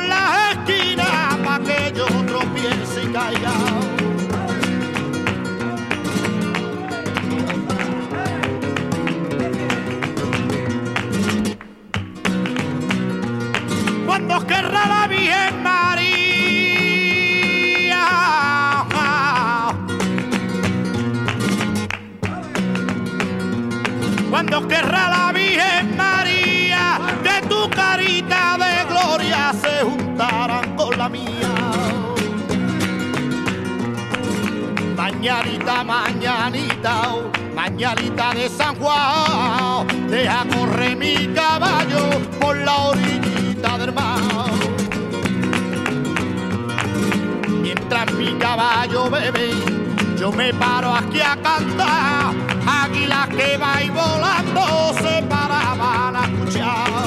por las esquinas para que yo tropiece y caiga. Cuando querrá la Virgen esta mañanita, oh, mañanita de San Juan, deja correr mi caballo por la orillita del mar. Mientras mi caballo bebe, yo me paro aquí a cantar, Águila que va y volando se paraban a escuchar.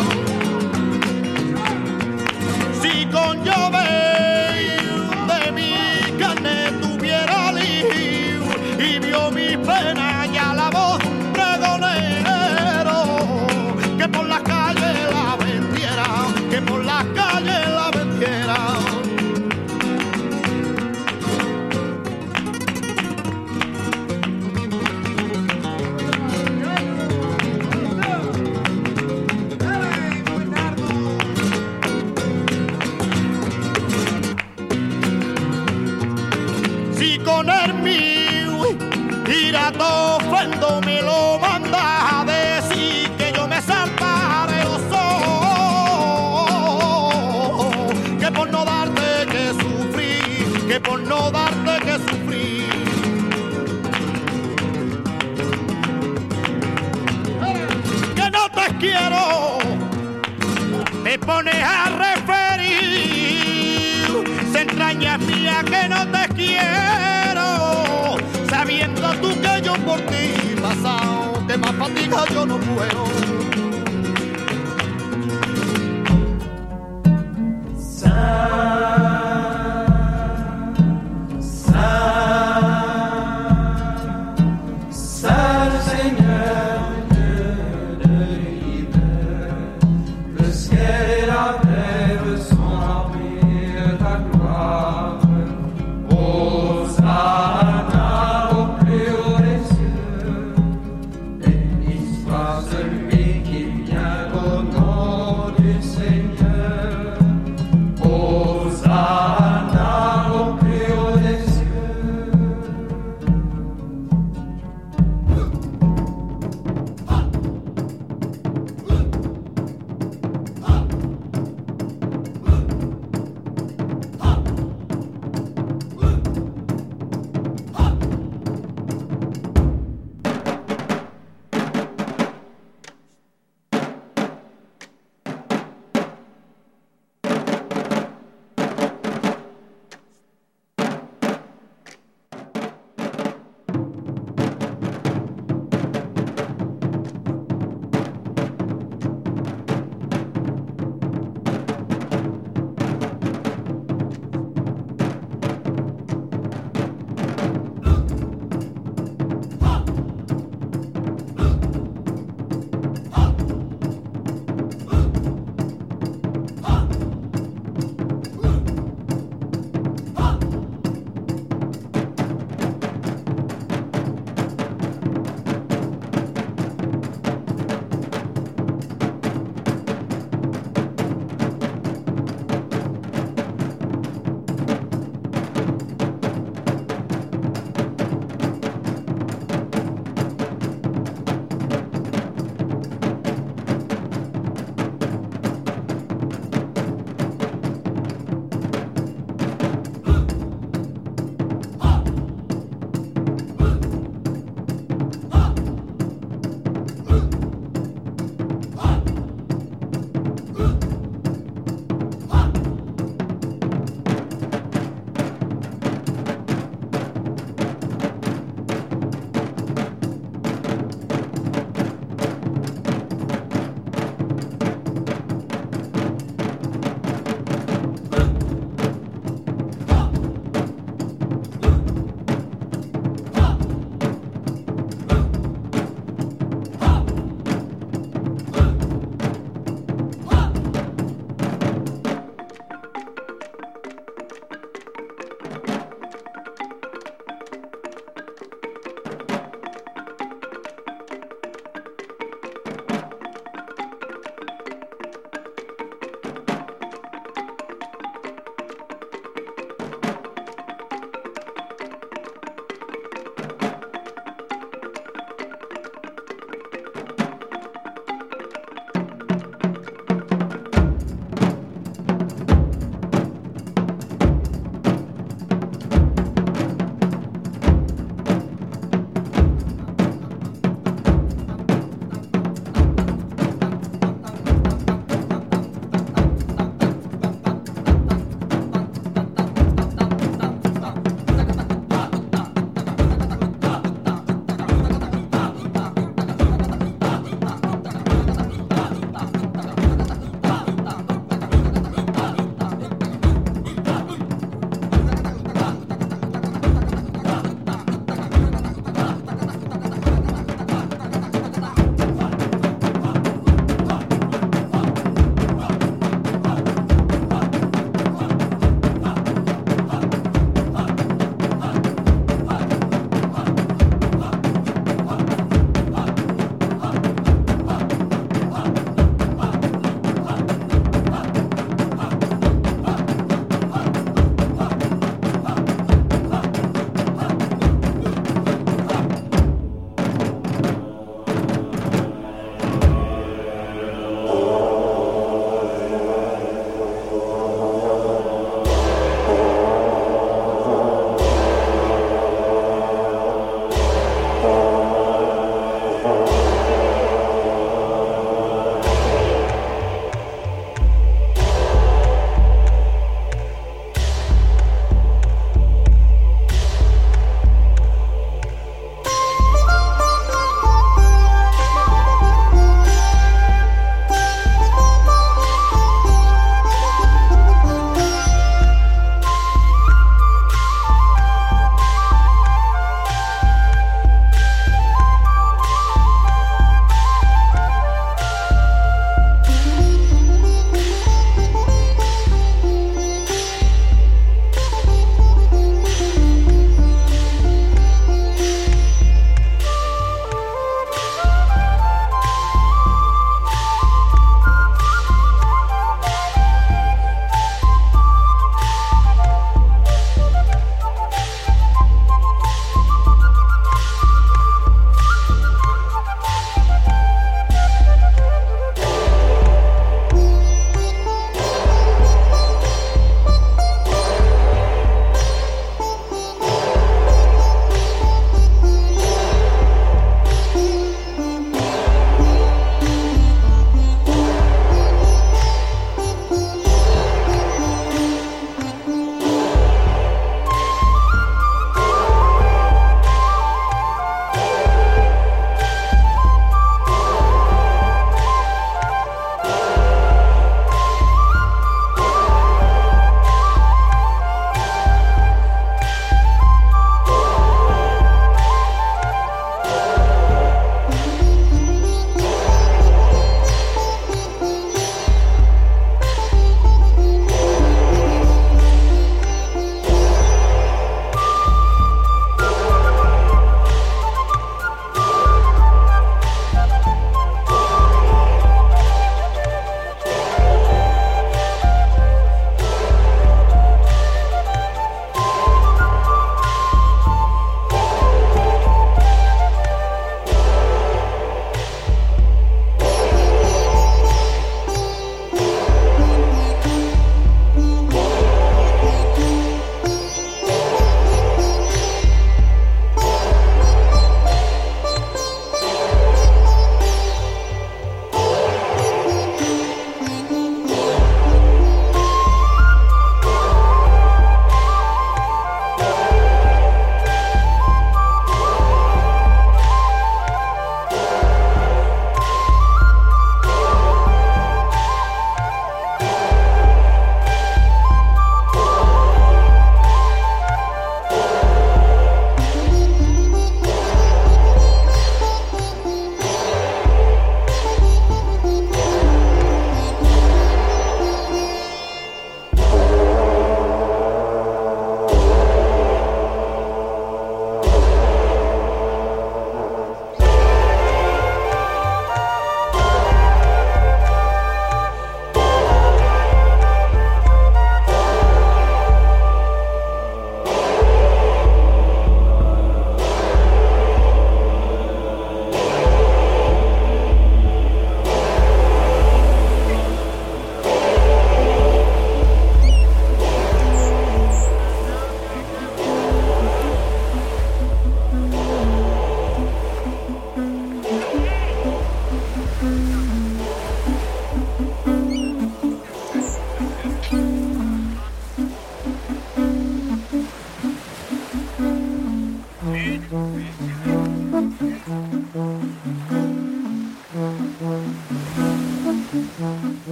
Si con llover Oh.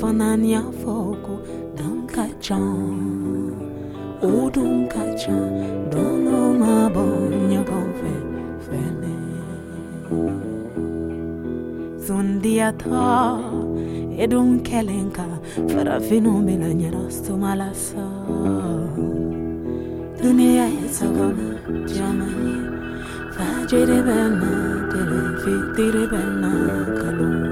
fanyanya foko dankacha odunkacha dono mabonya gove fene. Zondiata edunkelenka farafinomena malasa. Dunia esagona jamani. Fajirebena telefi tirebena kalu.